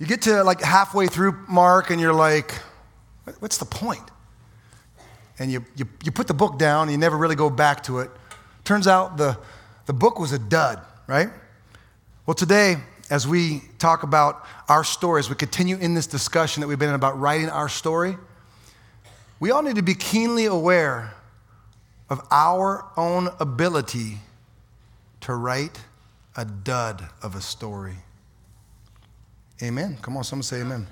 You get to like halfway through Mark and you're like, what's the point? And you, you, you put the book down and you never really go back to it. Turns out the, the book was a dud, right? Well, today, as we talk about our stories, we continue in this discussion that we've been in about writing our story, we all need to be keenly aware of our own ability to write a dud of a story. Amen. Come on, someone say amen.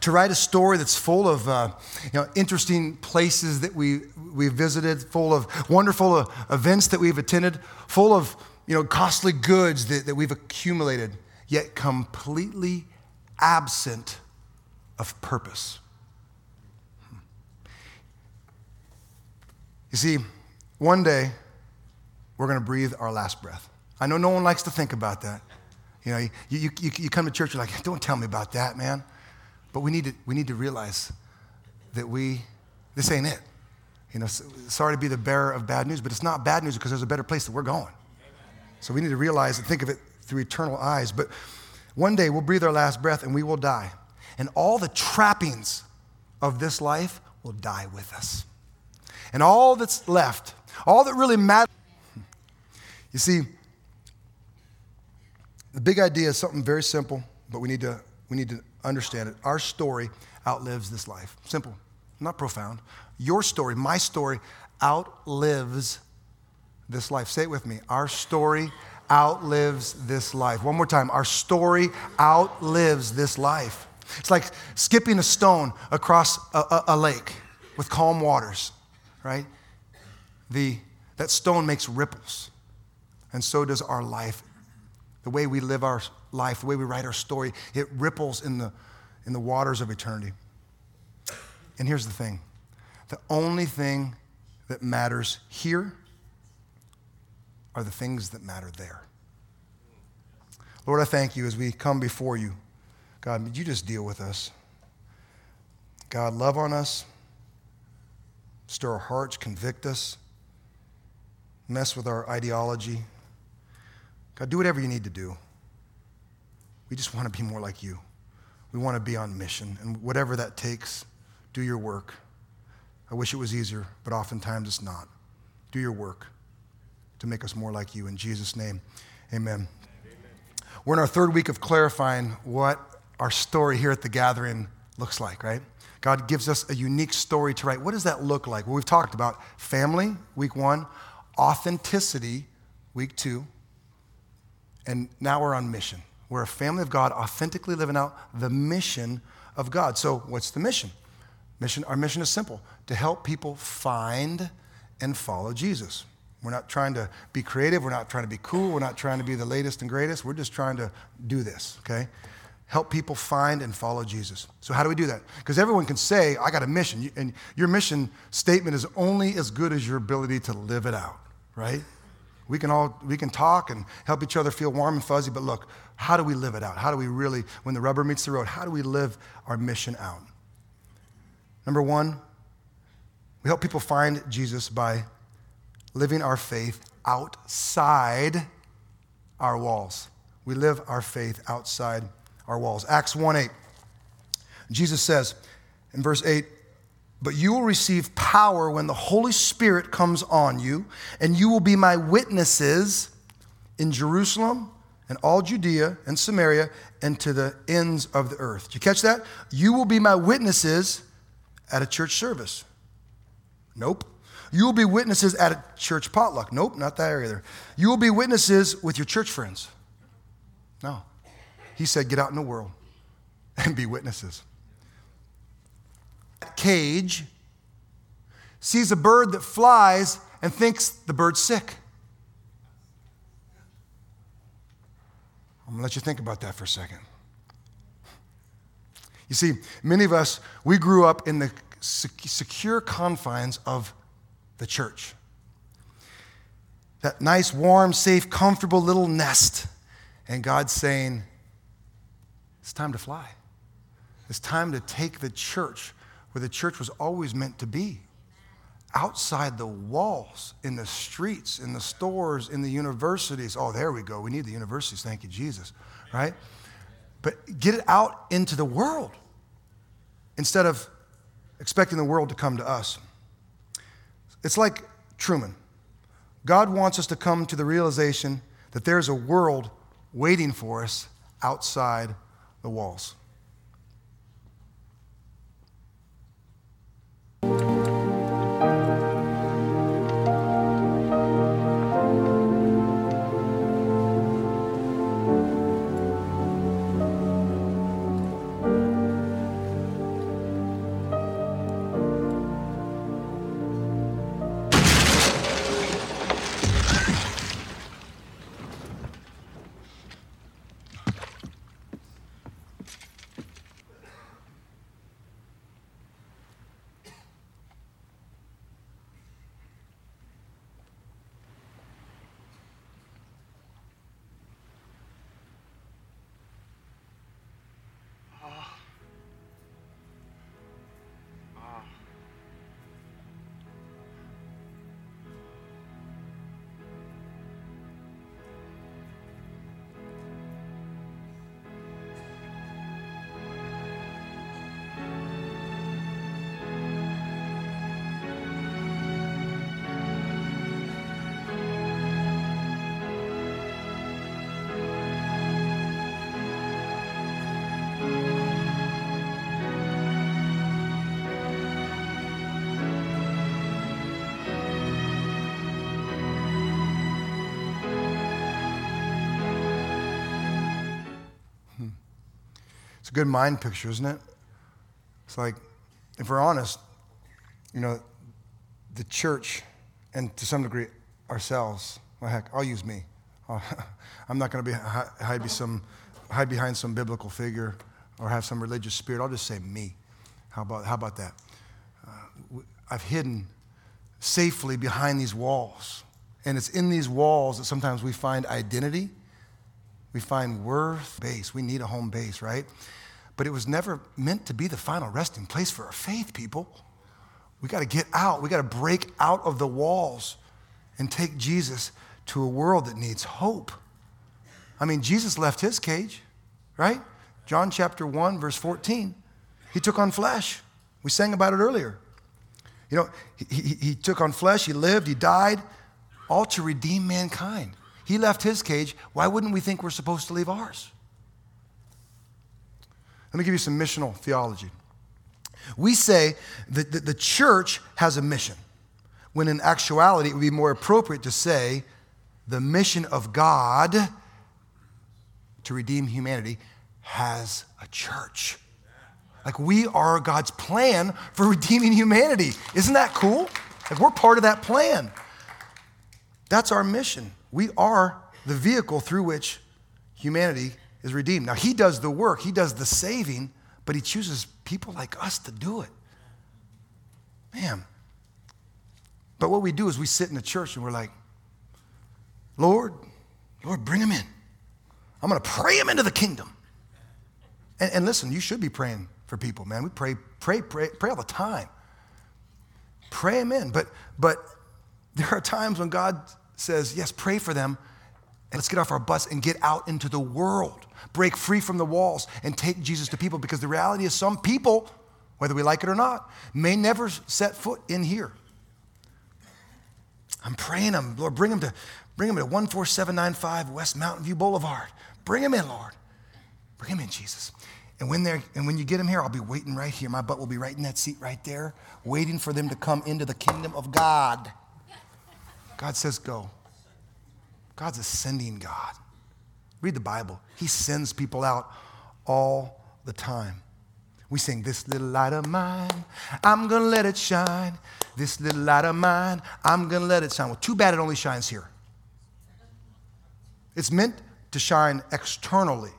To write a story that's full of uh, you know, interesting places that we, we visited, full of wonderful uh, events that we've attended, full of you know, costly goods that, that we've accumulated, yet completely absent of purpose. You see, one day we're going to breathe our last breath. I know no one likes to think about that. You know, you, you, you, you come to church, you're like, don't tell me about that, man. But we need to, we need to realize that we, this ain't it. You know, sorry to be the bearer of bad news, but it's not bad news because there's a better place that we're going. So we need to realize and think of it through eternal eyes. But one day we'll breathe our last breath and we will die. And all the trappings of this life will die with us. And all that's left, all that really matters, you see, the big idea is something very simple, but we need to, we need to understand it. Our story outlives this life. Simple, not profound. Your story, my story, outlives this life. Say it with me. Our story outlives this life. One more time. Our story outlives this life. It's like skipping a stone across a, a, a lake with calm waters, right? The, that stone makes ripples, and so does our life the way we live our life, the way we write our story, it ripples in the, in the waters of eternity. And here's the thing the only thing that matters here are the things that matter there. Lord, I thank you as we come before you. God, would you just deal with us? God, love on us, stir our hearts, convict us, mess with our ideology. God, do whatever you need to do. We just want to be more like you. We want to be on mission. And whatever that takes, do your work. I wish it was easier, but oftentimes it's not. Do your work to make us more like you. In Jesus' name, amen. amen. We're in our third week of clarifying what our story here at the gathering looks like, right? God gives us a unique story to write. What does that look like? Well, we've talked about family, week one, authenticity, week two, and now we're on mission. We're a family of God, authentically living out the mission of God. So, what's the mission? Mission, our mission is simple to help people find and follow Jesus. We're not trying to be creative. We're not trying to be cool. We're not trying to be the latest and greatest. We're just trying to do this, okay? Help people find and follow Jesus. So, how do we do that? Because everyone can say, I got a mission. And your mission statement is only as good as your ability to live it out, right? We can all we can talk and help each other feel warm and fuzzy, but look, how do we live it out? How do we really, when the rubber meets the road, how do we live our mission out? Number one, we help people find Jesus by living our faith outside our walls. We live our faith outside our walls. Acts 1 8. Jesus says in verse 8, but you will receive power when the Holy Spirit comes on you, and you will be my witnesses in Jerusalem and all Judea and Samaria and to the ends of the earth. Did you catch that? You will be my witnesses at a church service. Nope. You will be witnesses at a church potluck. Nope, not that either. You will be witnesses with your church friends. No. He said, get out in the world and be witnesses cage, sees a bird that flies, and thinks the bird's sick. I'm gonna let you think about that for a second. You see, many of us, we grew up in the secure confines of the church. That nice, warm, safe, comfortable little nest. And God's saying, it's time to fly. It's time to take the church where the church was always meant to be outside the walls, in the streets, in the stores, in the universities. Oh, there we go. We need the universities. Thank you, Jesus. Right? but get it out into the world instead of expecting the world to come to us. It's like Truman. God wants us to come to the realization that there's a world waiting for us outside the walls. A good mind picture, isn't it? It's like, if we're honest, you know, the church, and to some degree ourselves, well, heck, I'll use me. I'm not going to be hide, be some, hide behind some biblical figure or have some religious spirit. I'll just say me. How about, how about that? Uh, I've hidden safely behind these walls. And it's in these walls that sometimes we find identity, we find worth, base. We need a home base, right? But it was never meant to be the final resting place for our faith, people. We got to get out. We got to break out of the walls and take Jesus to a world that needs hope. I mean, Jesus left his cage, right? John chapter 1, verse 14. He took on flesh. We sang about it earlier. You know, he, he, he took on flesh, he lived, he died, all to redeem mankind. He left his cage. Why wouldn't we think we're supposed to leave ours? Let me give you some missional theology. We say that the church has a mission, when in actuality, it would be more appropriate to say the mission of God to redeem humanity has a church. Like we are God's plan for redeeming humanity. Isn't that cool? Like we're part of that plan. That's our mission. We are the vehicle through which humanity is redeemed. Now, He does the work, He does the saving, but He chooses people like us to do it. Man. But what we do is we sit in the church and we're like, Lord, Lord, bring him in. I'm going to pray him into the kingdom. And, and, listen, you should be praying for people, man. We pray, pray, pray, pray all the time. Pray him in. But, but there are times when God says, yes, pray for them. Let's get off our butts and get out into the world break free from the walls and take Jesus to people because the reality is some people, whether we like it or not, may never set foot in here. I'm praying them, Lord, bring them to bring them to 14795 West Mountain View Boulevard. Bring them in, Lord. Bring them in, Jesus. And when, they're, and when you get them here, I'll be waiting right here. My butt will be right in that seat right there, waiting for them to come into the kingdom of God. God says, go. God's a sending God. Read the Bible. He sends people out all the time. We sing, This little light of mine, I'm gonna let it shine. This little light of mine, I'm gonna let it shine. Well, too bad it only shines here. It's meant to shine externally.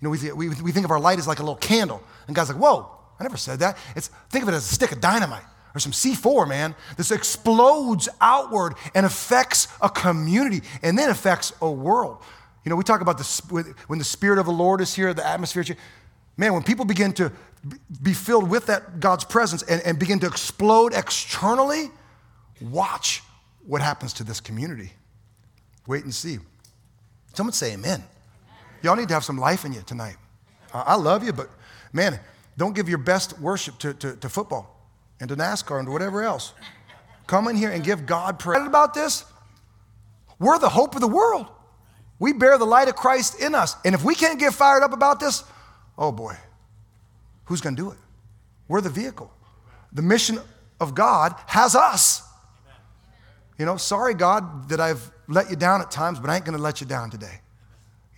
You know, we, we, we think of our light as like a little candle. And God's like, whoa, I never said that. It's, think of it as a stick of dynamite or some C4, man. This explodes outward and affects a community and then affects a world. You know, we talk about this when the Spirit of the Lord is here, the atmosphere. Man, when people begin to be filled with that God's presence and, and begin to explode externally, watch what happens to this community. Wait and see. Someone say amen. Y'all need to have some life in you tonight. I love you, but man, don't give your best worship to, to, to football and to NASCAR and to whatever else. Come in here and give God praise about this. We're the hope of the world. We bear the light of Christ in us. And if we can't get fired up about this, oh boy, who's going to do it? We're the vehicle. The mission of God has us. You know, sorry, God, that I've let you down at times, but I ain't going to let you down today.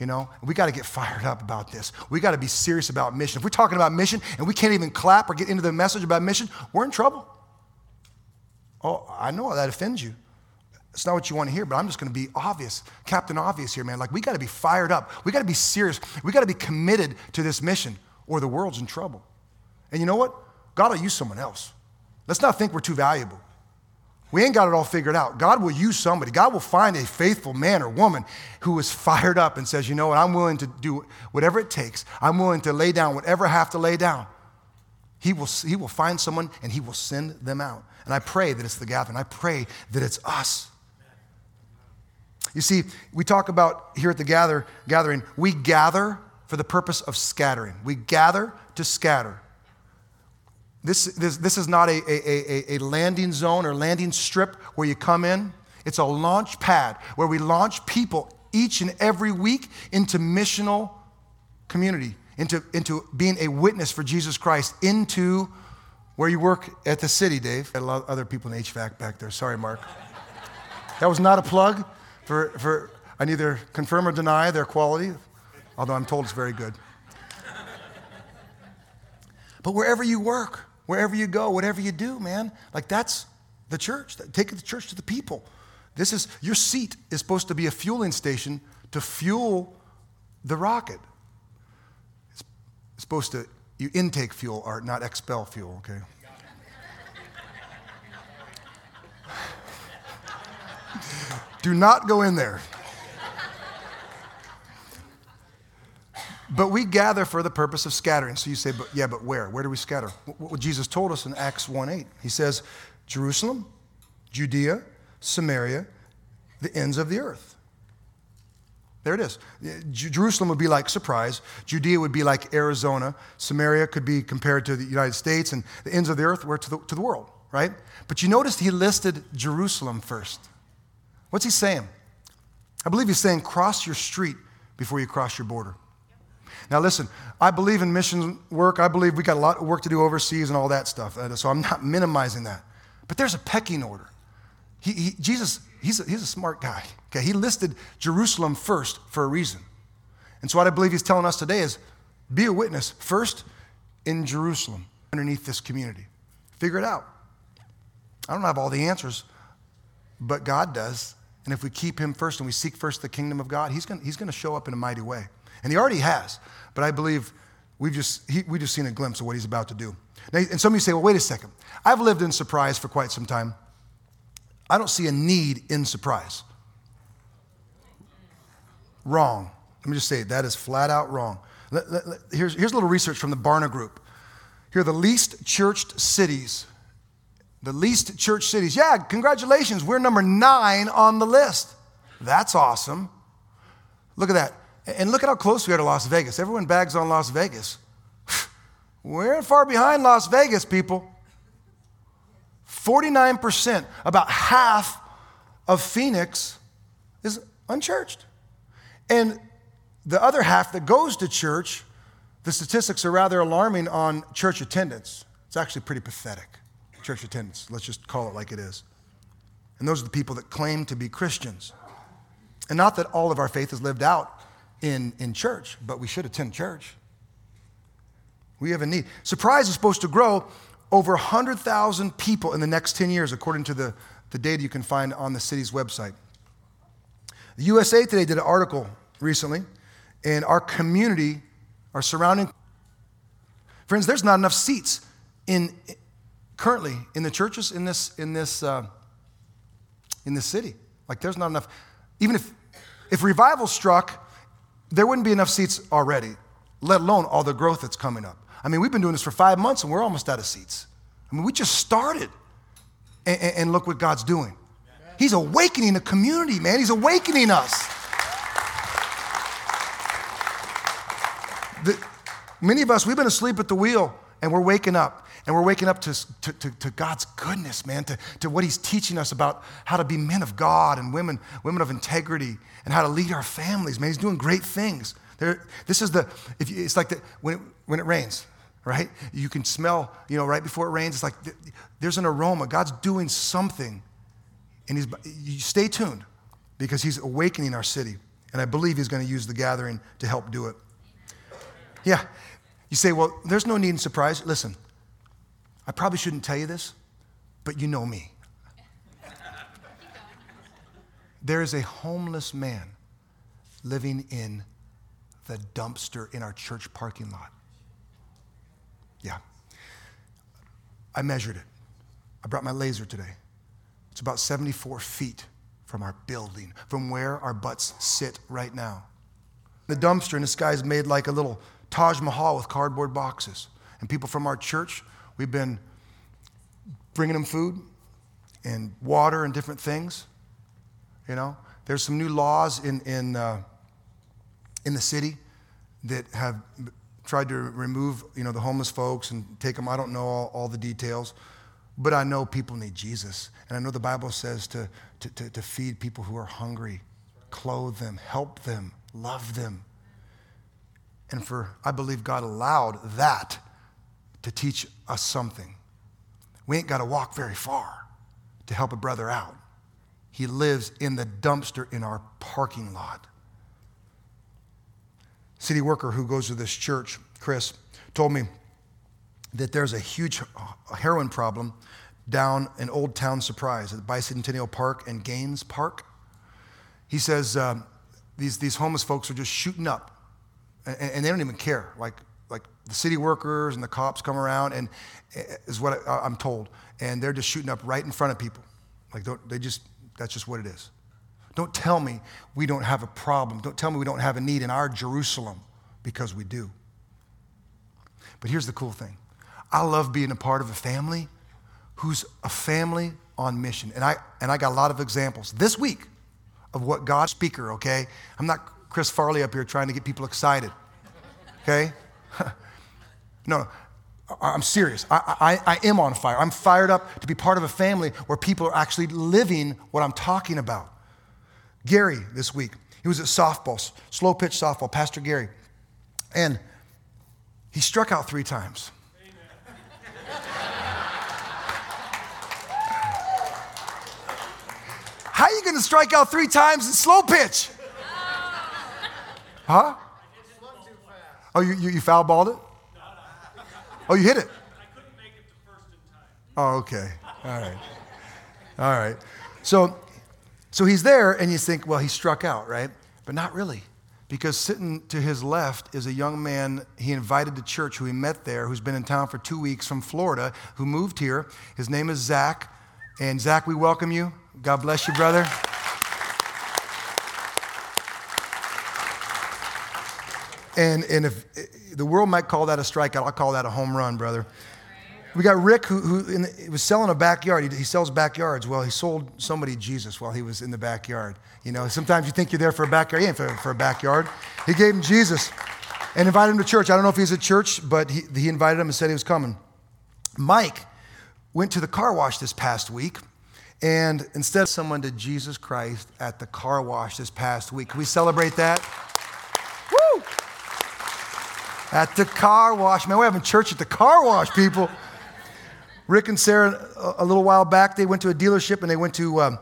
You know, we got to get fired up about this. We got to be serious about mission. If we're talking about mission and we can't even clap or get into the message about mission, we're in trouble. Oh, I know that offends you. It's not what you want to hear, but I'm just going to be obvious, Captain Obvious here, man. Like, we got to be fired up. We got to be serious. We got to be committed to this mission, or the world's in trouble. And you know what? God will use someone else. Let's not think we're too valuable. We ain't got it all figured out. God will use somebody. God will find a faithful man or woman who is fired up and says, you know what, I'm willing to do whatever it takes. I'm willing to lay down whatever I have to lay down. He will, he will find someone and he will send them out. And I pray that it's the gathering. I pray that it's us. You see, we talk about here at the gather, gathering, we gather for the purpose of scattering. We gather to scatter. This, this, this is not a, a, a, a landing zone or landing strip where you come in. It's a launch pad where we launch people each and every week into missional community, into, into being a witness for Jesus Christ, into where you work at the city, Dave. I love other people in HVAC back there. Sorry, Mark. That was not a plug for, for I neither confirm or deny their quality, although I'm told it's very good. But wherever you work, wherever you go, whatever you do, man. Like that's the church. Take the church to the people. This is your seat is supposed to be a fueling station to fuel the rocket. It's supposed to you intake fuel or not expel fuel, okay? do not go in there. But we gather for the purpose of scattering. So you say, but yeah, but where? Where do we scatter? What Jesus told us in Acts 1 8. He says, Jerusalem, Judea, Samaria, the ends of the earth. There it is. Uh, Jerusalem would be like surprise. Judea would be like Arizona. Samaria could be compared to the United States, and the ends of the earth were to the, to the world, right? But you noticed he listed Jerusalem first. What's he saying? I believe he's saying cross your street before you cross your border. Now, listen, I believe in mission work. I believe we got a lot of work to do overseas and all that stuff. Uh, so I'm not minimizing that. But there's a pecking order. He, he, Jesus, he's a, he's a smart guy. Okay, he listed Jerusalem first for a reason. And so what I believe he's telling us today is be a witness first in Jerusalem, underneath this community. Figure it out. I don't have all the answers, but God does. And if we keep him first and we seek first the kingdom of God, he's going he's to show up in a mighty way. And he already has. But I believe we've just, he, we just seen a glimpse of what he's about to do. Now, and some of you say, well, wait a second. I've lived in surprise for quite some time. I don't see a need in surprise. Wrong. Let me just say that is flat out wrong. Let, let, let, here's, here's a little research from the Barna Group. Here are the least churched cities. The least church cities. Yeah, congratulations. We're number nine on the list. That's awesome. Look at that. And look at how close we are to Las Vegas. Everyone bags on Las Vegas. We're far behind Las Vegas, people. 49%, about half of Phoenix is unchurched. And the other half that goes to church, the statistics are rather alarming on church attendance. It's actually pretty pathetic, church attendance. Let's just call it like it is. And those are the people that claim to be Christians. And not that all of our faith is lived out in, in church, but we should attend church. We have a need. Surprise is supposed to grow over 100,000 people in the next 10 years, according to the, the data you can find on the city's website. The USA Today did an article recently, and our community, our surrounding friends, there's not enough seats in currently in the churches in this in this uh, in this city. Like there's not enough. Even if if revival struck there wouldn't be enough seats already, let alone all the growth that's coming up. I mean, we've been doing this for five months and we're almost out of seats. I mean, we just started, and, and look what God's doing. He's awakening the community, man. He's awakening us. the, many of us, we've been asleep at the wheel and we're waking up. And we're waking up to, to, to, to, God's goodness, man, to, to what He's teaching us about how to be men of God and women, women of integrity and how to lead our families, man. He's doing great things. There, this is the, if you, it's like the, when, it, when it rains, right? You can smell, you know, right before it rains, it's like there's an aroma. God's doing something. And he's, you stay tuned because He's awakening our city. And I believe He's going to use the gathering to help do it. Yeah. You say, well, there's no need in surprise. Listen, I probably shouldn't tell you this, but you know me. There is a homeless man living in the dumpster in our church parking lot. Yeah. I measured it. I brought my laser today. It's about 74 feet from our building, from where our butts sit right now. The dumpster in the sky is made like a little Taj Mahal with cardboard boxes. And people from our church, we've been bringing them food and water and different things. You know, there's some new laws in, in, uh, in the city that have tried to remove, you know, the homeless folks and take them. I don't know all, all the details, but I know people need Jesus. And I know the Bible says to, to, to, to feed people who are hungry, clothe them, help them, love them. And for, I believe God allowed that to teach us something. We ain't got to walk very far to help a brother out. He lives in the dumpster in our parking lot. City worker who goes to this church, Chris, told me that there's a huge heroin problem down in Old Town Surprise at Bicentennial Park and Gaines Park. He says uh, these, these homeless folks are just shooting up and, and, they don't even care. Like, like the city workers and the cops come around, and eh, is what I, am told, and they're just shooting up right in front of people. Like, they just, that's just what it is. Don't tell me we don't have a problem. Don't tell me we don't have a need in our Jerusalem because we do. But here's the cool thing I love being a part of a family who's a family on mission. And I, and I got a lot of examples this week of what God's speaker, okay? I'm not Chris Farley up here trying to get people excited. Okay? no, I'm serious. I, I, I, am on fire. I'm fired up to be part of a family where people are actually living what I'm talking about. Gary, this week, he was at softball, slow pitch softball, Pastor Gary. And he struck out three times. How are you going to strike out three times in slow pitch? Huh? Oh, you, you, you foul balled it? Oh, you hit it? Oh, okay. All right. All right. So, so he's there, and you think, well, he struck out, right? But not really. Because sitting to his left is a young man he invited to church who he met there, who's been in town for two weeks from Florida, who moved here. His name is Zach. And Zach, we welcome you. God bless you, brother. And, and if the world might call that a strikeout, I'll call that a home run, brother. We got Rick, who, who the, was selling a backyard. He, he, sells backyards. Well, he sold somebody Jesus while he was in the backyard. You know, sometimes you think you're there for a backyard. He ain't for, for a backyard. He gave him Jesus and invited him to church. I don't know if he's at church, but he, he invited him and said he was coming. Mike went to the car wash this past week. And instead of someone to Jesus Christ at the car wash this past week, can we celebrate that? At the car wash. Man, we're having church at the car wash, people. Rick and Sarah, a, little while back, they went to a dealership and they went to, um,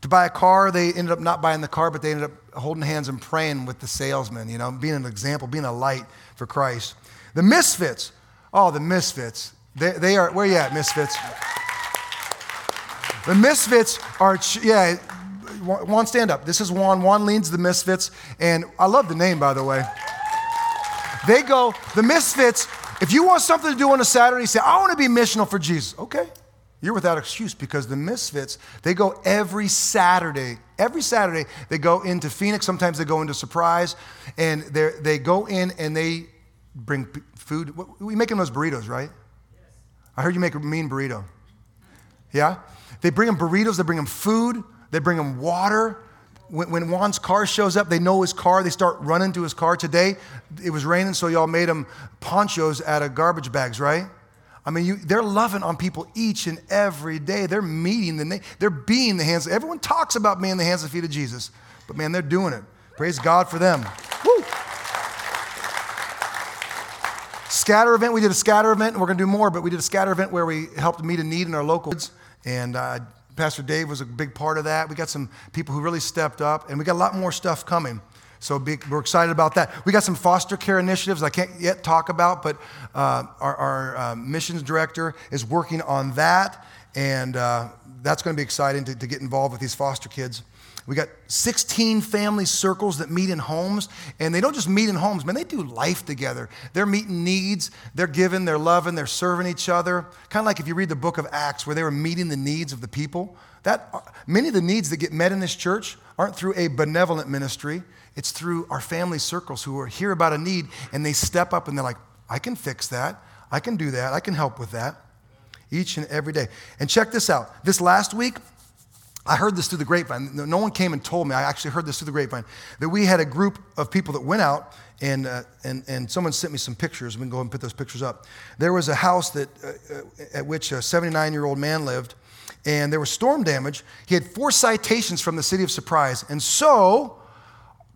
to buy a car. They ended up not buying the car, but they ended up holding hands and praying with the salesman, you know, being an example, being a light for Christ. The misfits, oh, the misfits. They, they are, where you at, misfits? The misfits are, yeah, Juan, stand up. This is Juan. Juan leads the misfits, and I love the name, by the way. They go, the misfits, if you want something to do on a Saturday, say, I want to be missional for Jesus. Okay. You're without excuse because the misfits, they go every Saturday. Every Saturday, they go into Phoenix. Sometimes they go into Surprise, and they go in and they bring food. We making those burritos, right? I heard you make a mean burrito. Yeah? They bring them burritos, they bring them food, they bring them water, when, when Juan's car shows up, they know his car. They start running to his car. Today, it was raining, so y'all made them ponchos out of garbage bags, right? I mean, you, they're loving on people each and every day. They're meeting the, they're being the hands. Everyone talks about being the hands and feet of Jesus, but man, they're doing it. Praise God for them. Woo! Scatter event. We did a scatter event, we're going to do more. But we did a scatter event where we helped meet a need in our local, and uh, Pastor Dave was a big part of that. We got some people who really stepped up, and we got a lot more stuff coming. So big, we're excited about that. We got some foster care initiatives I can't yet talk about, but uh, our, our uh, missions director is working on that, and uh, that's going to be exciting to, to get involved with these foster kids. We got 16 family circles that meet in homes, and they don't just meet in homes, man, they do life together. They're meeting needs, they're giving, they're loving, they're serving each other. Kind of like if you read the book of Acts, where they were meeting the needs of the people. That, many of the needs that get met in this church aren't through a benevolent ministry, it's through our family circles who are hear about a need and they step up and they're like, I can fix that. I can do that. I can help with that each and every day. And check this out. This last week, I heard this through the grapevine. No one came and told me. I actually heard this through the grapevine that we had a group of people that went out, and, uh, and, and someone sent me some pictures. We can go and put those pictures up. There was a house that, uh, uh at which a 79 year old man lived, and there was storm damage. He had four citations from the city of Surprise. And so,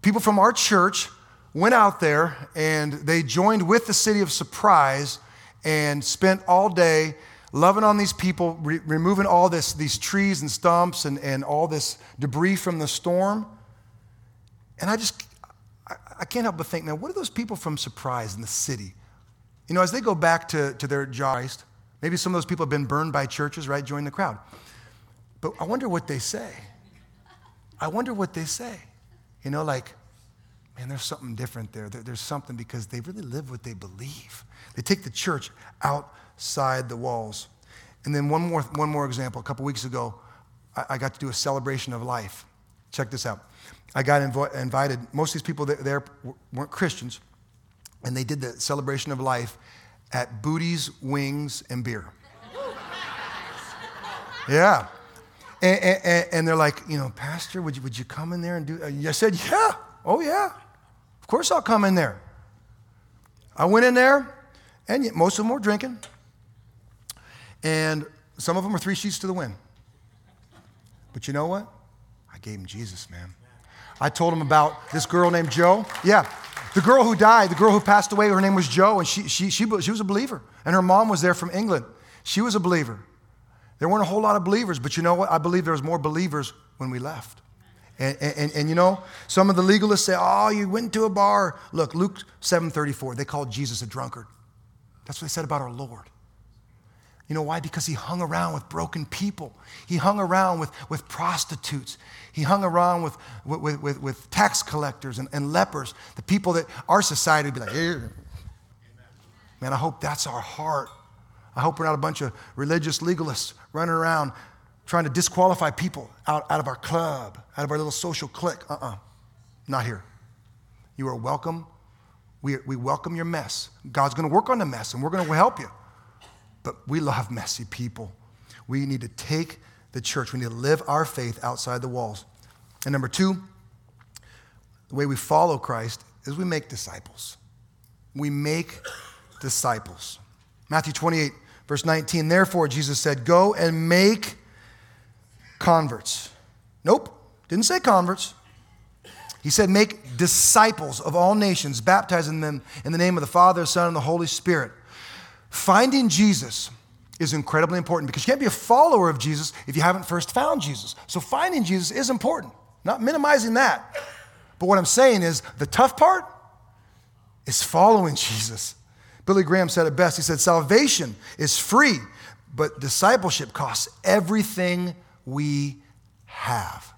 people from our church went out there and they joined with the city of Surprise and spent all day loving on these people, re- removing all this, these trees and stumps and, and all this debris from the storm. And I just, I, I can't help but think, now, what are those people from Surprise in the city? You know, as they go back to, to their job, maybe some of those people have been burned by churches, right? Join the crowd. But I wonder what they say. I wonder what they say. You know, like, man, there's something different there. there. There's something because they really live what they believe. They take the church out outside the walls. And then one more, one more example. A couple weeks ago, I, I got to do a celebration of life. Check this out. I got inv- invited, most of these people there weren't Christians, and they did the celebration of life at Booty's Wings and Beer. yeah. And, and, and, they're like, you know, Pastor, would you, would you come in there and do? I said, yeah. Oh, yeah. Of course I'll come in there. I went in there, and most of them were drinking. And some of them are three sheets to the wind. But you know what? I gave him Jesus, man. I told him about this girl named Joe. Yeah, the girl who died, the girl who passed away, her name was Joe, and she, she, she, she was a believer. And her mom was there from England. She was a believer. There weren't a whole lot of believers, but you know what? I believe there was more believers when we left. And, and, and, you know, some of the legalists say, oh, you went to a bar. Look, Luke 7.34, they called Jesus a drunkard. That's what they said about our Lord. You know why? Because he hung around with broken people. He hung around with, with prostitutes. He hung around with, with, with, with tax collectors and, and lepers, the people that our society would be like, man, I hope that's our heart. I hope we're not a bunch of religious legalists running around trying to disqualify people out, out of our club, out of our little social clique. Uh uh-uh. uh not here. You are welcome. We, we welcome your mess. God's going to work on the mess, and we're going to help you. But we love messy people. We need to take the church, we need to live our faith outside the walls. And number two, the way we follow Christ is we make disciples. We make disciples. Matthew 28, verse 19, therefore, Jesus said, Go and make converts. Nope, didn't say converts. He said, Make disciples of all nations, baptizing them in the name of the Father, Son, and the Holy Spirit Finding Jesus is incredibly important because you can't be a follower of Jesus if you haven't first found Jesus. So finding Jesus is important, not minimizing that. But what I'm saying is the tough part is following Jesus. Billy Graham said it best. He said, Salvation is free, but discipleship costs everything we have.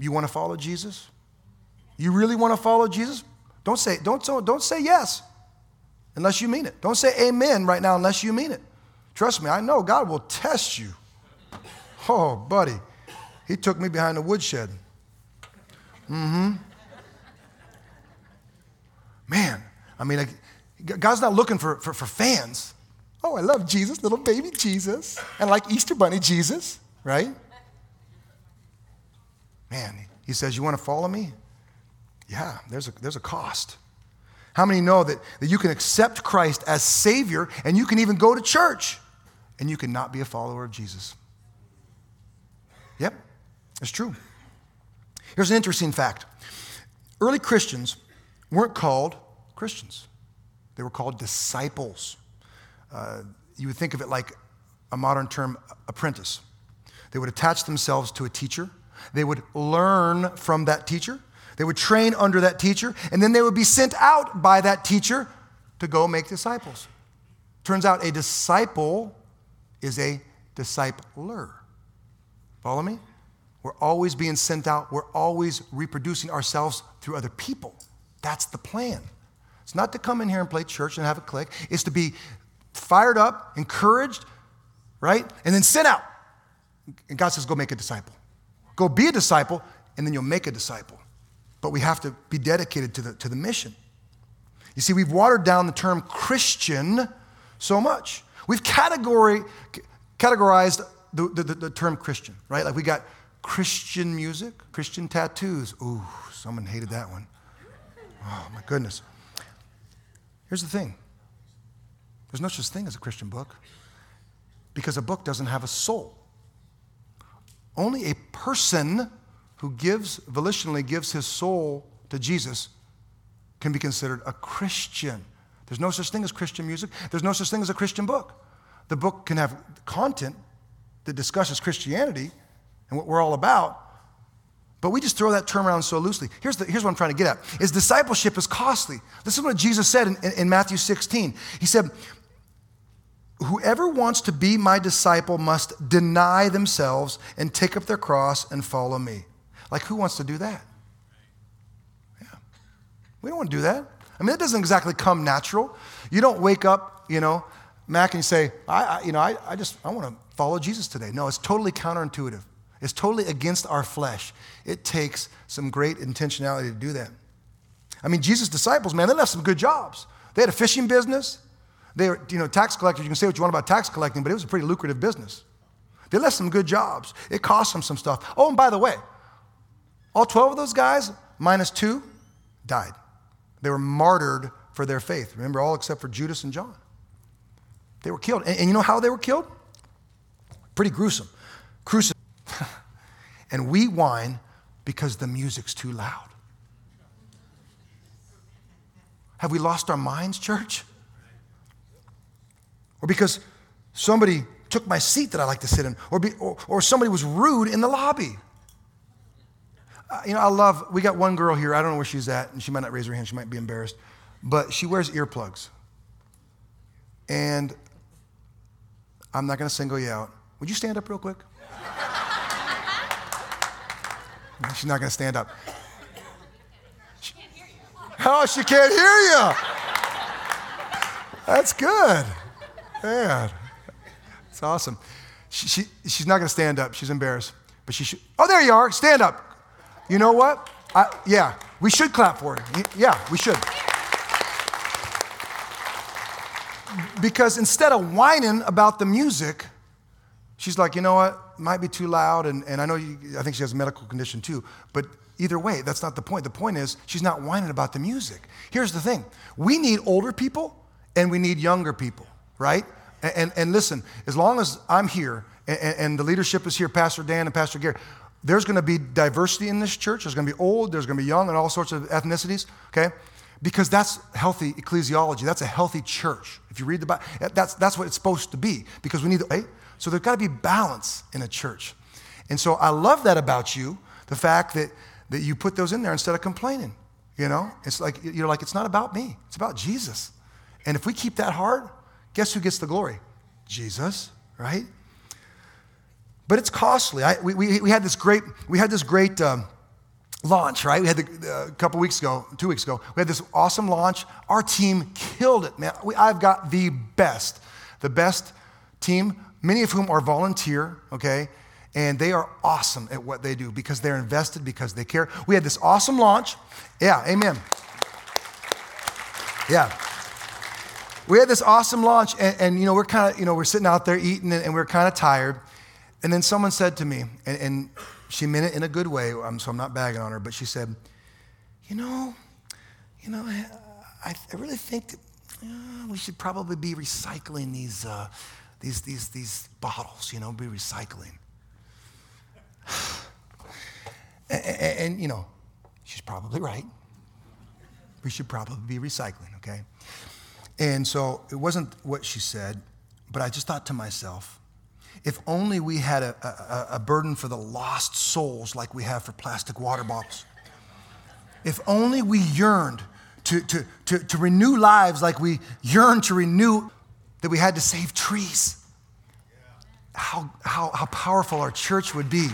You want to follow Jesus? You really want to follow Jesus? Don't say, don't, don't say yes unless you mean it. Don't say amen right now unless you mean it. Trust me, I know God will test you. Oh, buddy, he took me behind the woodshed. Mm hmm. Man, I mean, God's not looking for, for, for fans. Oh, I love Jesus, little baby Jesus, and like Easter Bunny Jesus, right? Man, he says, You want to follow me? Yeah, there's a, there's a cost. How many know that, that you can accept Christ as Savior and you can even go to church and you can not be a follower of Jesus? Yep, it's true. Here's an interesting fact early Christians weren't called Christians, they were called disciples. Uh, you would think of it like a modern term, apprentice. They would attach themselves to a teacher, they would learn from that teacher, they would train under that teacher, and then they would be sent out by that teacher to go make disciples. Turns out a disciple is a discipler. Follow me? We're always being sent out, we're always reproducing ourselves through other people. That's the plan. It's not to come in here and play church and have a click, it's to be fired up, encouraged, right? And then sent out. And God says, go make a disciple. Go be a disciple, and then you'll make a disciple. But we have to be dedicated to the, to the mission. You see, we've watered down the term Christian so much. We've category, categorized the, the, the term Christian, right? Like we got Christian music, Christian tattoos. Ooh, someone hated that one. Oh, my goodness. Here's the thing there's no such thing as a Christian book because a book doesn't have a soul. Only a person who gives, volitionally gives his soul to Jesus can be considered a Christian. There's no such thing as Christian music. There's no such thing as a Christian book. The book can have content that discusses Christianity and what we're all about, but we just throw that term around so loosely. Here's, the, here's what I'm trying to get at is discipleship is costly. This is what Jesus said in, in, in Matthew 16. He said, Whoever wants to be my disciple must deny themselves and take up their cross and follow me. Like, who wants to do that? Yeah. We don't want to do that. I mean, it doesn't exactly come natural. You don't wake up, you know, Mac, and you say, I, I you know, I, I just, I want to follow Jesus today. No, it's totally counterintuitive. It's totally against our flesh. It takes some great intentionality to do that. I mean, Jesus' disciples, man, they left some good jobs. They had a fishing business. They were, you know, tax collectors. You can say what you want about tax collecting, but it was a pretty lucrative business. They left some good jobs. It cost them some stuff. Oh, and by the way, all 12 of those guys, minus two, died. They were martyred for their faith. Remember, all except for Judas and John. They were killed. And, and you know how they were killed? Pretty gruesome. Crucified. and we whine because the music's too loud. Have we lost our minds, church? Or because somebody took my seat that I like to sit in, or, be, or, or somebody was rude in the lobby. You know, I love, we got one girl here, I don't know where she's at, and she might not raise her hand, she might be embarrassed, but she wears earplugs. And I'm not going to single you out. Would you stand up real quick? She's not going to stand up. She, can't hear you. oh, she can't hear you. That's good. Man, it's awesome. She, she, she's not going to stand up. She's embarrassed. But she should. Oh, there you are. Stand up. You know what? I, yeah, we should clap for her. Yeah, we should. Because instead of whining about the music, she's like, you know what? might be too loud, and, and I know you, I think she has a medical condition too, but either way, that's not the point. The point is she's not whining about the music. Here's the thing we need older people and we need younger people, right? And, and, and listen, as long as I'm here and, and, the leadership is here, Pastor Dan and Pastor Gary, there's going to be diversity in this church. There's going to be old, there's going to be young, and all sorts of ethnicities, okay? Because that's healthy ecclesiology. That's a healthy church. If you read the Bible, that's, that's what it's supposed to be because we need, right? So there's got to be balance in a church. And so I love that about you, the fact that, that you put those in there instead of complaining. You know, it's like, you're like, it's not about me, it's about Jesus. And if we keep that hard, guess who gets the glory? Jesus, right? But it's costly. I, we, we, we had this great, we had this great um, launch, right? We had the, uh, a couple weeks ago, two weeks ago, we had this awesome launch. Our team killed it, man. We, I've got the best, the best team many of whom are volunteer, okay? And they are awesome at what they do because they're invested, because they care. We had this awesome launch. Yeah, amen. Yeah. We had this awesome launch, and, and you know, we're kind of, you know, we're sitting out there eating, and, and we're kind of tired. And then someone said to me, and, and she meant it in a good way, um, so I'm not bagging on her, but she said, You know, you know, I, I really think that uh, we should probably be recycling these, uh, these, these, these bottles, you know, be recycling. and, and, and, you know, she's probably right. We should probably be recycling, okay? And so it wasn't what she said, but I just thought to myself, if only we had a, a, a, burden for the lost souls like we have for plastic water bottles. If only we yearned to, to, to, to renew lives like we yearn to renew, that we had to save trees. How, how, how powerful our church would be.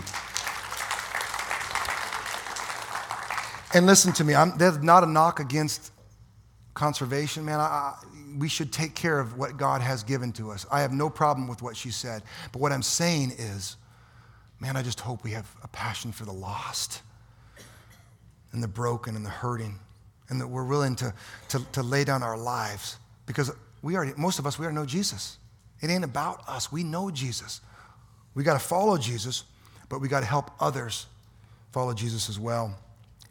And listen to me, I'm, there's not a knock against conservation, man. I, we should take care of what God has given to us. I have no problem with what she said. But what I'm saying is, man, I just hope we have a passion for the lost and the broken and the hurting, and that we're willing to, to, to lay down our lives because we already, most of us, we already know Jesus. It ain't about us. We know Jesus. We got to follow Jesus, but we got to help others follow Jesus as well.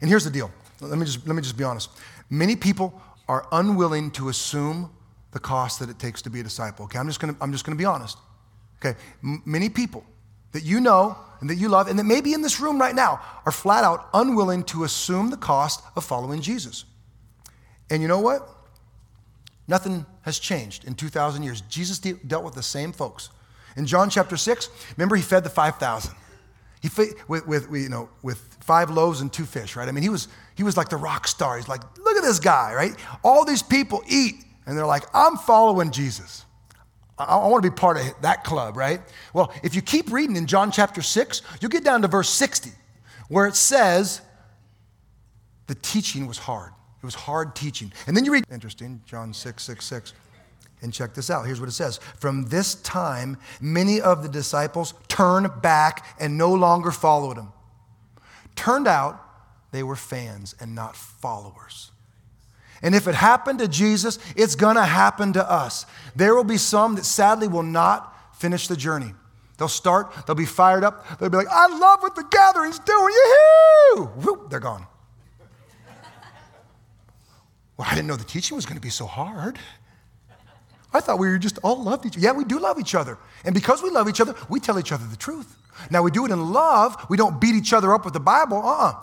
And here's the deal. Let me just, let me just be honest. Many people are unwilling to assume the cost that it takes to be a disciple. Okay, I'm just gonna, I'm just gonna be honest. Okay, M- many people that you know and that you love and that maybe in this room right now are flat out unwilling to assume the cost of following Jesus. And you know what? Nothing has changed in 2,000 years. Jesus de- dealt with the same folks. In John chapter 6, remember he fed the 5,000. He fed, with, with, you know, with five loaves and two fish, right? I mean, he was, he was like the rock star. He's like, look at this guy, right? All these people eat, and they're like, I'm following Jesus. I, want to be part of that club, right? Well, if you keep reading in John chapter 6, you get down to verse 60, where it says, the teaching was hard. It was hard teaching. And then you read, interesting, John 6, 6, 6. And check this out. Here's what it says From this time, many of the disciples turned back and no longer followed him. Turned out, they were fans and not followers. And if it happened to Jesus, it's gonna happen to us. There will be some that sadly will not finish the journey. They'll start, they'll be fired up, they'll be like, I love what the gathering's doing, yoo Whoop, they're gone. well, I didn't know the teaching was gonna be so hard. I thought we were just all loved each other. Yeah, we do love each other. And because we love each other, we tell each other the truth. Now, we do it in love. We don't beat each other up with the Bible. Uh uh-uh.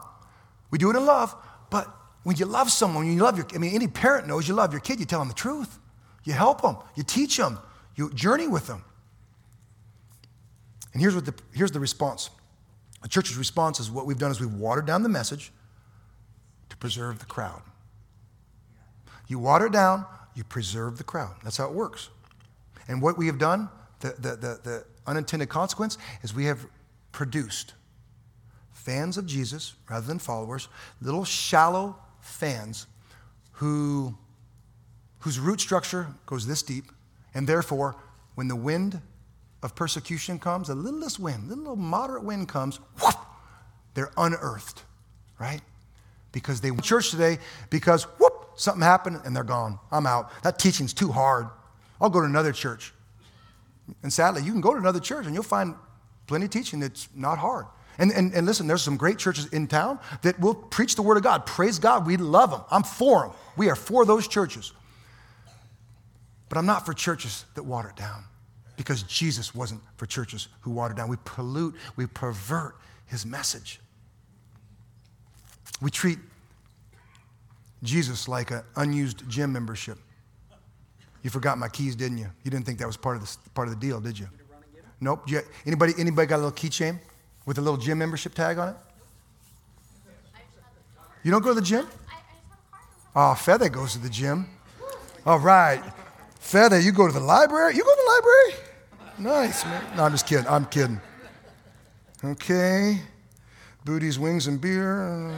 We do it in love. But when you love someone, you love your, I mean, any parent knows you love your kid, you tell them the truth. You help them, you teach them, you journey with them. And here's, what the, here's the response. The church's response is what we've done is we've watered down the message to preserve the crowd. You water it down you preserve the crowd. That's how it works. And what we have done, the, the, the, the unintended consequence, is we have produced fans of Jesus rather than followers, little shallow fans who, whose root structure goes this deep, and therefore, when the wind of persecution comes, a littlest wind, a little moderate wind comes, whoop, they're unearthed, right? Because they went to church today because whoop, something happened, and they're gone. I'm out. That teaching's too hard. I'll go to another church. And sadly, you can go to another church and you'll find plenty of teaching that's not hard. And, and, and listen, there's some great churches in town that will preach the word of God. Praise God. We love them. I'm for them. We are for those churches. But I'm not for churches that water it down because Jesus wasn't for churches who water down. We pollute, we pervert his message. We treat Jesus like an unused gym membership. You forgot my keys, didn't you? You didn't think that was part of the, part of the deal, did you? Nope. Anybody, anybody got a little keychain with a little gym membership tag on it? You don't go to the gym? Oh, Feather goes to the gym. All right. Feather, you go to the library? You go to the library? Nice, man. No, I'm just kidding. I'm kidding. Okay. Booties, wings, and beer.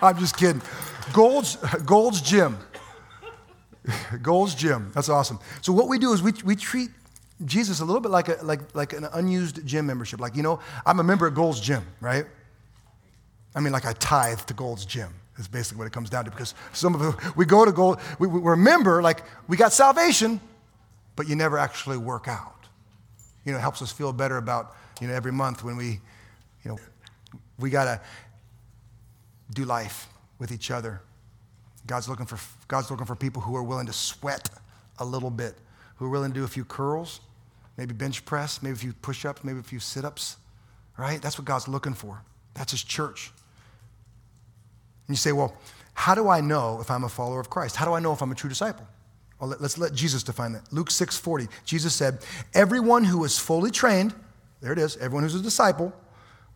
I'm just kidding. Gold's, Gold's Gym. Gold's Gym. That's awesome. So what we do is we, we treat Jesus a little bit like, a, like, like an unused gym membership. Like, you know, I'm a member at Gold's Gym, right? I mean, like I tithe to Gold's Gym is basically what it comes down to because some of us, we go to Gold, we, we're a member, like we got salvation, but you never actually work out. You know, it helps us feel better about you know, every month when we, you know, we got to do life with each other. God's looking, for, God's looking for people who are willing to sweat a little bit, who are willing to do a few curls, maybe bench press, maybe a few push ups, maybe a few sit ups, right? That's what God's looking for. That's His church. And you say, well, how do I know if I'm a follower of Christ? How do I know if I'm a true disciple? Well, let's let Jesus define that. Luke 6 40, Jesus said, Everyone who is fully trained, there it is, everyone who's a disciple,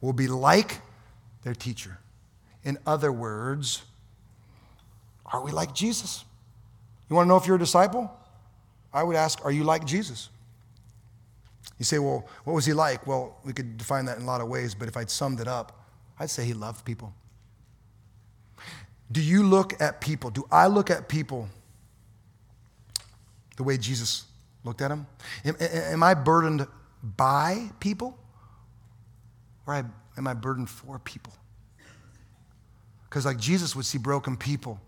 will be like their teacher. In other words, are we like Jesus? You want to know if you're a disciple? I would ask, are you like Jesus? You say, well, what was he like? Well, we could define that in a lot of ways, but if I'd summed it up, I'd say he loved people. Do you look at people? Do I look at people the way Jesus looked at them? Am, am I burdened by people? Or am I burdened for people? Because, like, Jesus would see broken people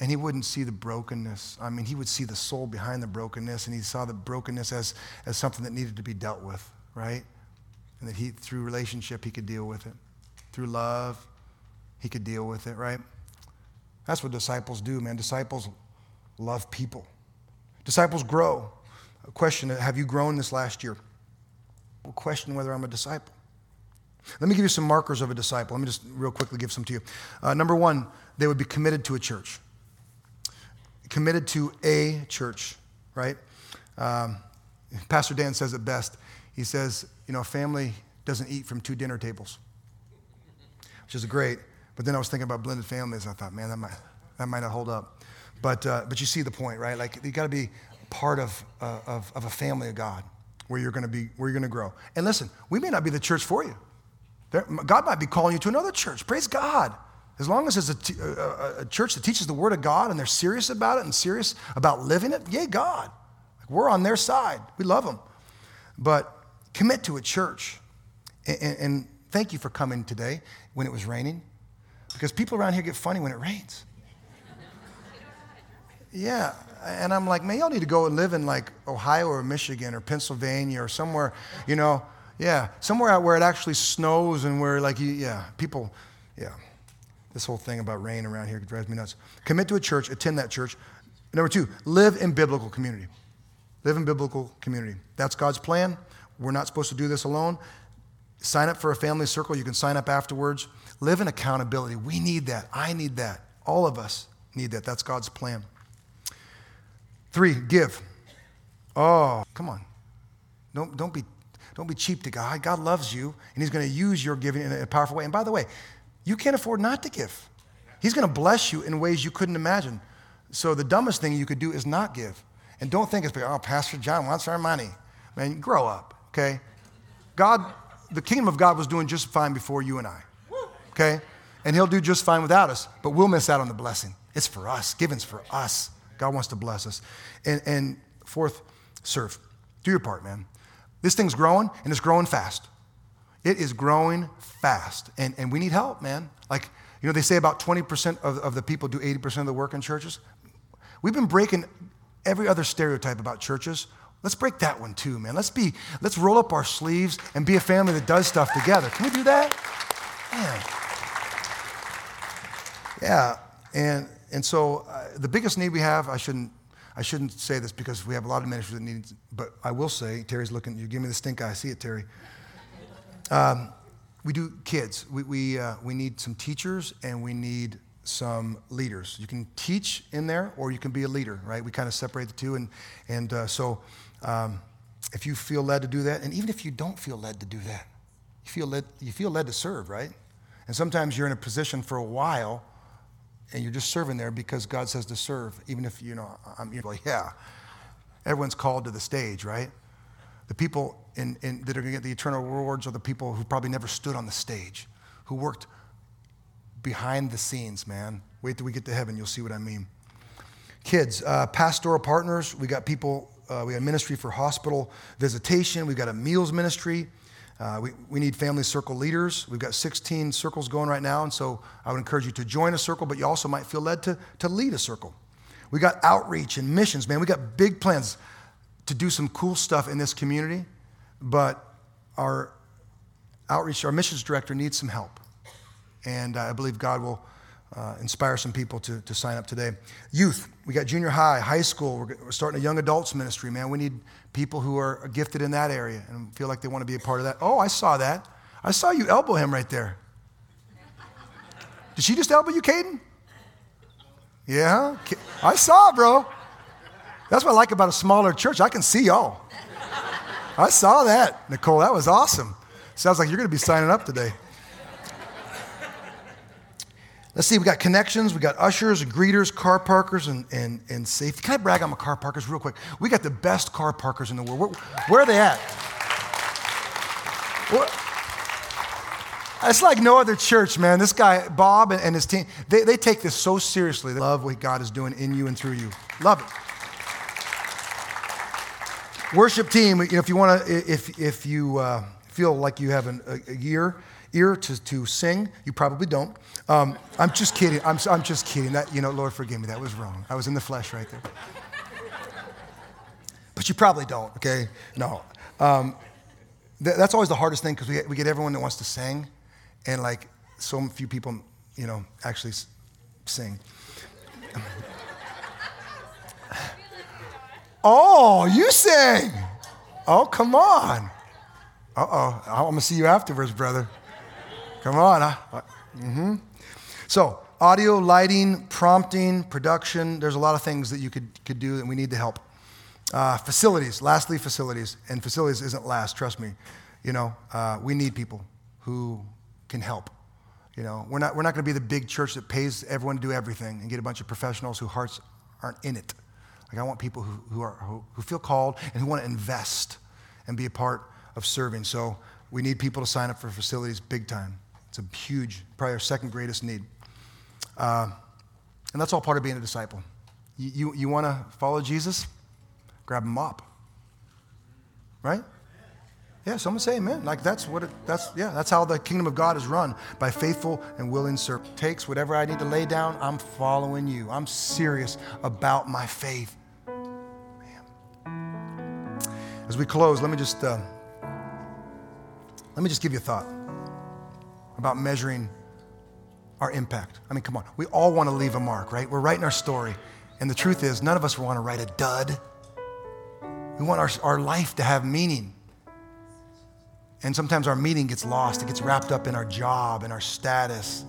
and he wouldn't see the brokenness. I mean, he would see the soul behind the brokenness, and he saw the brokenness as, as something that needed to be dealt with, right? And that he, through relationship, he could deal with it. Through love, he could deal with it, right? That's what disciples do, man. Disciples love people. Disciples grow. A question Have you grown this last year? We'll question whether I'm a disciple. Let me give you some markers of a disciple. Let me just real quickly give some to you. Uh, number one, they would be committed to a church committed to a church, right? Um, Pastor Dan says it best. He says, you know, a family doesn't eat from two dinner tables, which is great. But then I was thinking about blended families. I thought, man, that might, that might not hold up. But, uh, but you see the point, right? Like, you got to be part of, uh, of, of a family of God where you're going to be, where you're going to grow. And listen, we may not be the church for you. There, God might be calling you to another church. Praise God. As long as it's a, t- a, a, church that teaches the Word of God and they're serious about it and serious about living it, yay, God. Like we're on their side. We love them. But commit to a church. And, and, thank you for coming today when it was raining, because people around here get funny when it rains. Yeah, and I'm like, man, y'all need to go and live in like Ohio or Michigan or Pennsylvania or somewhere, you know, yeah, somewhere out where it actually snows and where like, yeah, people, yeah. This whole thing about rain around here drives me nuts. Commit to a church, attend that church. Number two, live in biblical community. Live in biblical community. That's God's plan. We're not supposed to do this alone. Sign up for a family circle. You can sign up afterwards. Live in accountability. We need that. I need that. All of us need that. That's God's plan. Three, give. Oh, come on. Don't, don't, be, don't be cheap to God. God loves you, and He's going to use your giving in a powerful way. And by the way, you can't afford not to give. He's going to bless you in ways you couldn't imagine. So the dumbest thing you could do is not give. And don't think it's oh, Pastor Jon wants our money. Man, grow up, okay? God, the kingdom of God was doing just fine before you and I, okay? And he'll do just fine without us, but we'll miss out on the blessing. It's for us. Giving's for us. God wants to bless us. And, and fourth, serve. Do your part, man. This thing's growing, and it's growing fast. It is growing fast, and, and we need help, man. Like, you know, they say about 20% of, of the people do 80% of the work in churches. We've been breaking every other stereotype about churches. Let's break that one too, man. Let's be, let's roll up our sleeves and be a family that does stuff together. Can we do that? Man. Yeah, and and so uh, the biggest need we have, I shouldn't, I shouldn't say this because we have a lot of ministries that need, but I will say, Terry's looking, you give me the stink eye, I see it, Terry. Um, we do kids. We, we, uh, we need some teachers and we need some leaders. You can teach in there or you can be a leader, right? We kind of separate the two. And, and uh, so um, if you feel led to do that, and even if you don't feel led to do that, you feel led, you feel led to serve, right? And sometimes you're in a position for a while and you're just serving there because God says to serve, even if, you know, I'm you're like, yeah, everyone's called to the stage, right? The people in, in, that are going to get the eternal rewards are the people who probably never stood on the stage, who worked behind the scenes, man. Wait till we get to heaven, you'll see what I mean. Kids, uh, pastoral partners, we got people, uh, we got ministry for hospital visitation, we've got a meals ministry. Uh, we, we need family circle leaders. We've got 16 circles going right now, and so I would encourage you to join a circle, but you also might feel led to, to lead a circle. We got outreach and missions, man. We got big plans to do some cool stuff in this community, but our outreach, our missions director needs some help. And I believe God will uh, inspire some people to, to sign up today. Youth, we got junior high, high school. We're, we're starting a young adults ministry, man. We need people who are gifted in that area and feel like they want to be a part of that. Oh, I saw that. I saw you elbow him right there. Did she just elbow you, Caden? Yeah, I saw, bro. That's what I like about a smaller church. I can see y'all. I saw that, Nicole. That was awesome. Sounds like you're going to be signing up today. Let's see, we got connections, we got ushers and greeters, car parkers, and, and, and safety. Can I brag on my car parkers real quick? We got the best car parkers in the world. Where, where are they at? It's like no other church, man. This guy, Bob, and, and his team, they, they take this so seriously. They love what God is doing in you and through you. Love it. Worship team, you know, if you want to, if, if you uh, feel like you have an, a, a year, ear to, to sing, you probably don't. Um, I'm just kidding. I'm, I'm just kidding. That, you know, Lord, forgive me. That was wrong. I was in the flesh right there. But you probably don't, okay? No. Um, th- that's always the hardest thing because we, we get everyone that wants to sing, and like so few people, you know, actually s- sing. Oh, you sing. Oh, come on. Uh oh. I'm going to see you afterwards, brother. Come on. Mm-hmm. So, audio, lighting, prompting, production, there's a lot of things that you could, could do, and we need the help. Uh, facilities, lastly, facilities. And facilities isn't last, trust me. You know, uh, we need people who can help. You know, we're not, we're not going to be the big church that pays everyone to do everything and get a bunch of professionals whose hearts aren't in it. Like, I want people who, who, are, who, who feel called and who want to invest and be a part of serving. So, we need people to sign up for facilities big time. It's a huge, probably our second greatest need. Uh, and that's all part of being a disciple. You, you, you want to follow Jesus? Grab a mop. Right? Yeah, someone say amen. Like that's what it, that's, yeah, that's how the kingdom of God is run by faithful and willing servants. Takes whatever I need to lay down, I'm following you. I'm serious about my faith. Man. As we close, let me just, uh, let me just give you a thought about measuring our impact. I mean, come on. We all want to leave a mark, right? We're writing our story. And the truth is, none of us want to write a dud. We want our, our life to have meaning. And sometimes our meaning gets lost. It gets wrapped up in our job and our status,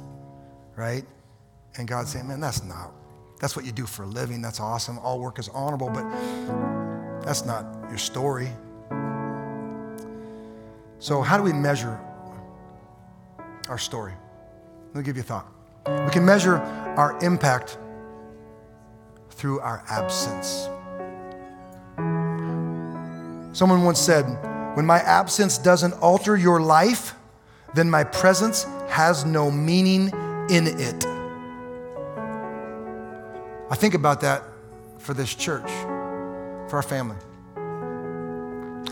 right? And God's saying, man, that's not, that's what you do for a living. That's awesome. All work is honorable, but that's not your story. So, how do we measure our story? Let me give you a thought. We can measure our impact through our absence. Someone once said, When my absence doesn't alter your life, then my presence has no meaning in it. I think about that for this church, for our family.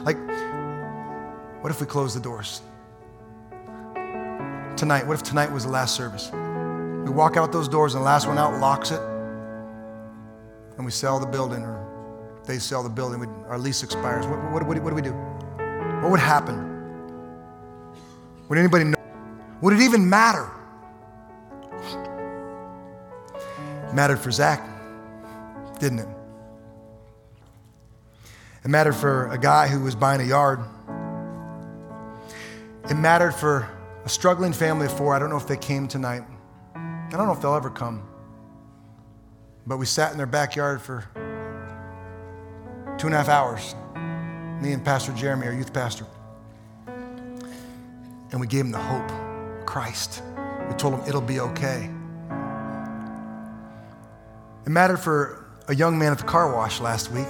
Like, what if we close the doors? Tonight, what if tonight was the last service? We walk out those doors and the last one out locks it, and we sell the building, or they sell the building, we, our lease expires. What, what, what, what do we do? What would happen? Would anybody know? Would it even matter? It mattered for Zach, didn't it? It mattered for a guy who was buying a yard. It mattered for a struggling family of four. I don't know if they came tonight. I don't know if they'll ever come. But we sat in their backyard for two and a half hours, me and Pastor Jeremy, our youth pastor. And we gave them the hope, Christ. We told them it'll be okay. It mattered for a young man at the car wash last week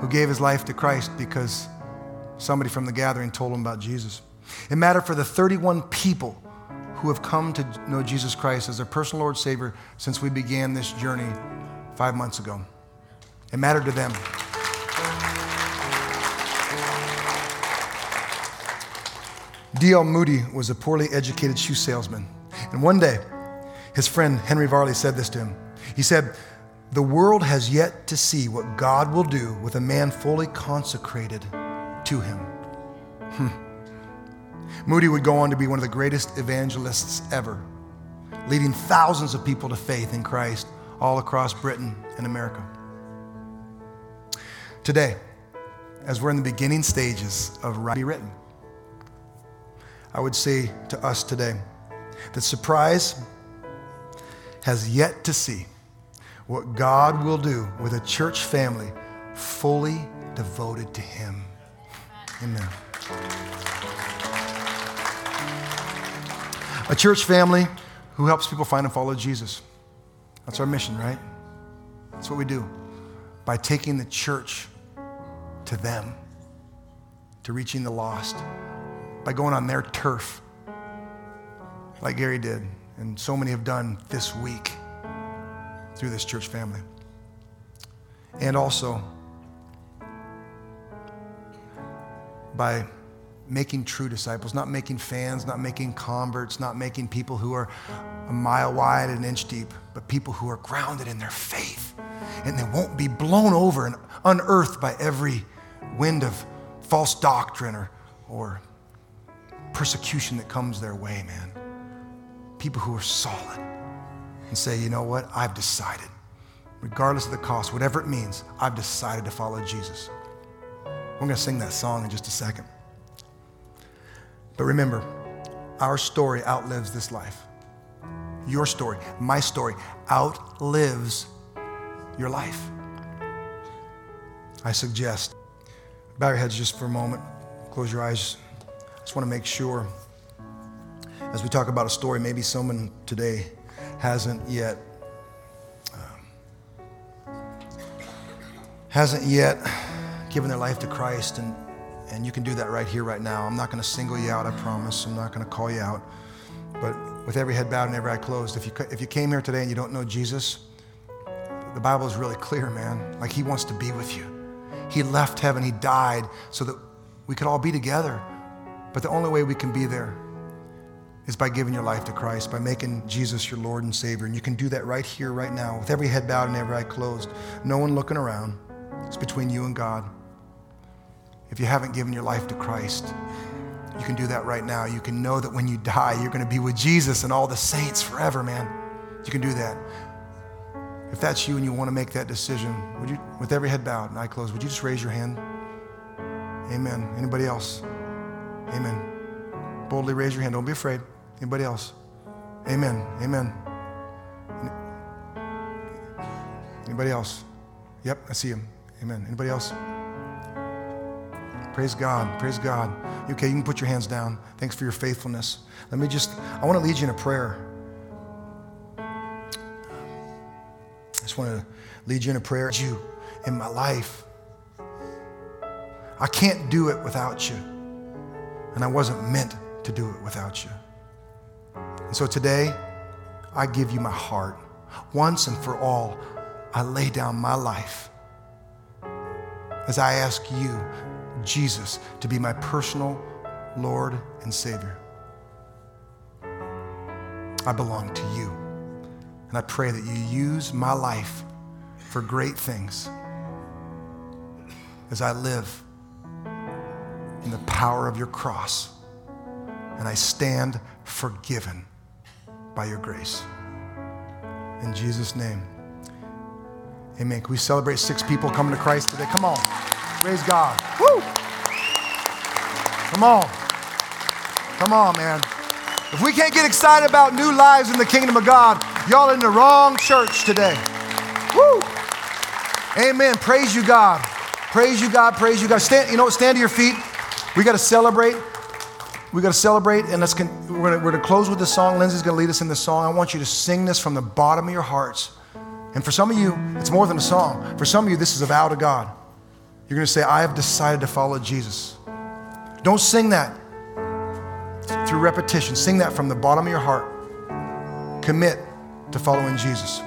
who gave his life to Christ because somebody from the gathering told him about Jesus. It mattered for the 31 people who have come to know Jesus Christ as their personal Lord Savior since we began this journey five months ago. It mattered to them. D.L. Moody was a poorly educated shoe salesman. And one day, his friend Henry Varley said this to him. He said, The world has yet to see what God will do with a man fully consecrated to him. Hmm. Moody would go on to be one of the greatest evangelists ever, leading thousands of people to faith in Christ all across Britain and America. Today, as we're in the beginning stages of writing written, I would say to us today that Surprise has yet to see what God will do with a church family fully devoted to Him. Amen. A church family who helps people find and follow Jesus. That's our mission, right? That's what we do. By taking the church to them, to reaching the lost, by going on their turf, like Gary did, and so many have done this week through this church family. And also by making true disciples, not making fans, not making converts, not making people who are a mile wide and an inch deep, but people who are grounded in their faith and they won't be blown over and unearthed by every wind of false doctrine or, or persecution that comes their way, man. People who are solid and say, you know what? I've decided, regardless of the cost, whatever it means, I've decided to follow Jesus. We're going to sing that song in just a second. But remember, our story outlives this life. Your story, my story, outlives your life. I suggest, bow your heads just for a moment, close your eyes. Just want to make sure, as we talk about a story, maybe someone today hasn't yet um, hasn't yet given their life to Christ and and you can do that right here, right now. I'm not going to single you out, I promise. I'm not going to call you out. But with every head bowed and every eye closed, if you, if you came here today and you don't know Jesus, the Bible is really clear, man. Like, He wants to be with you. He left heaven, He died so that we could all be together. But the only way we can be there is by giving your life to Christ, by making Jesus your Lord and Savior. And you can do that right here, right now, with every head bowed and every eye closed. No one looking around. It's between you and God. If you haven't given your life to Christ, you can do that right now. You can know that when you die, you're going to be with Jesus and all the saints forever, man. You can do that. If that's you and you want to make that decision, would you, with every head bowed and eye closed, would you just raise your hand? Amen. Anybody else? Amen. Boldly raise your hand. Don't be afraid. Anybody else? Amen. Amen. Anybody else? Yep, I see him. Amen. Anybody else? Praise God. Praise God. Okay, you can put your hands down. Thanks for your faithfulness. Let me just, I want to lead you in a prayer. I just want to lead you in a prayer. You in my life. I can't do it without you. And I wasn't meant to do it without you. And so today, I give you my heart. Once and for all, I lay down my life as I ask you Jesus to be my personal Lord and Savior. I belong to you. And I pray that you use my life for great things as I live in the power of your cross. And I stand forgiven by your grace. In Jesus' name, amen. Can we celebrate six people coming to Christ today? Come on. Praise God. Woo! Come on. Come on, man. If we can't get excited about new lives in the kingdom of God, y'all in the wrong church today. Woo! Amen. Praise you, God. Praise you, God. Praise you, God. Stand, you know? Stand to your feet. We got to celebrate. We got to celebrate, and let's con- we're going we're to close with the song. Lindsay's going to lead us in the song. I want you to sing this from the bottom of your hearts. And for some of you, it's more than a song. For some of you, this is a vow to God. You're going to say, I have decided to follow Jesus. Don't sing that through repetition. Sing that from the bottom of your heart. Commit to following Jesus.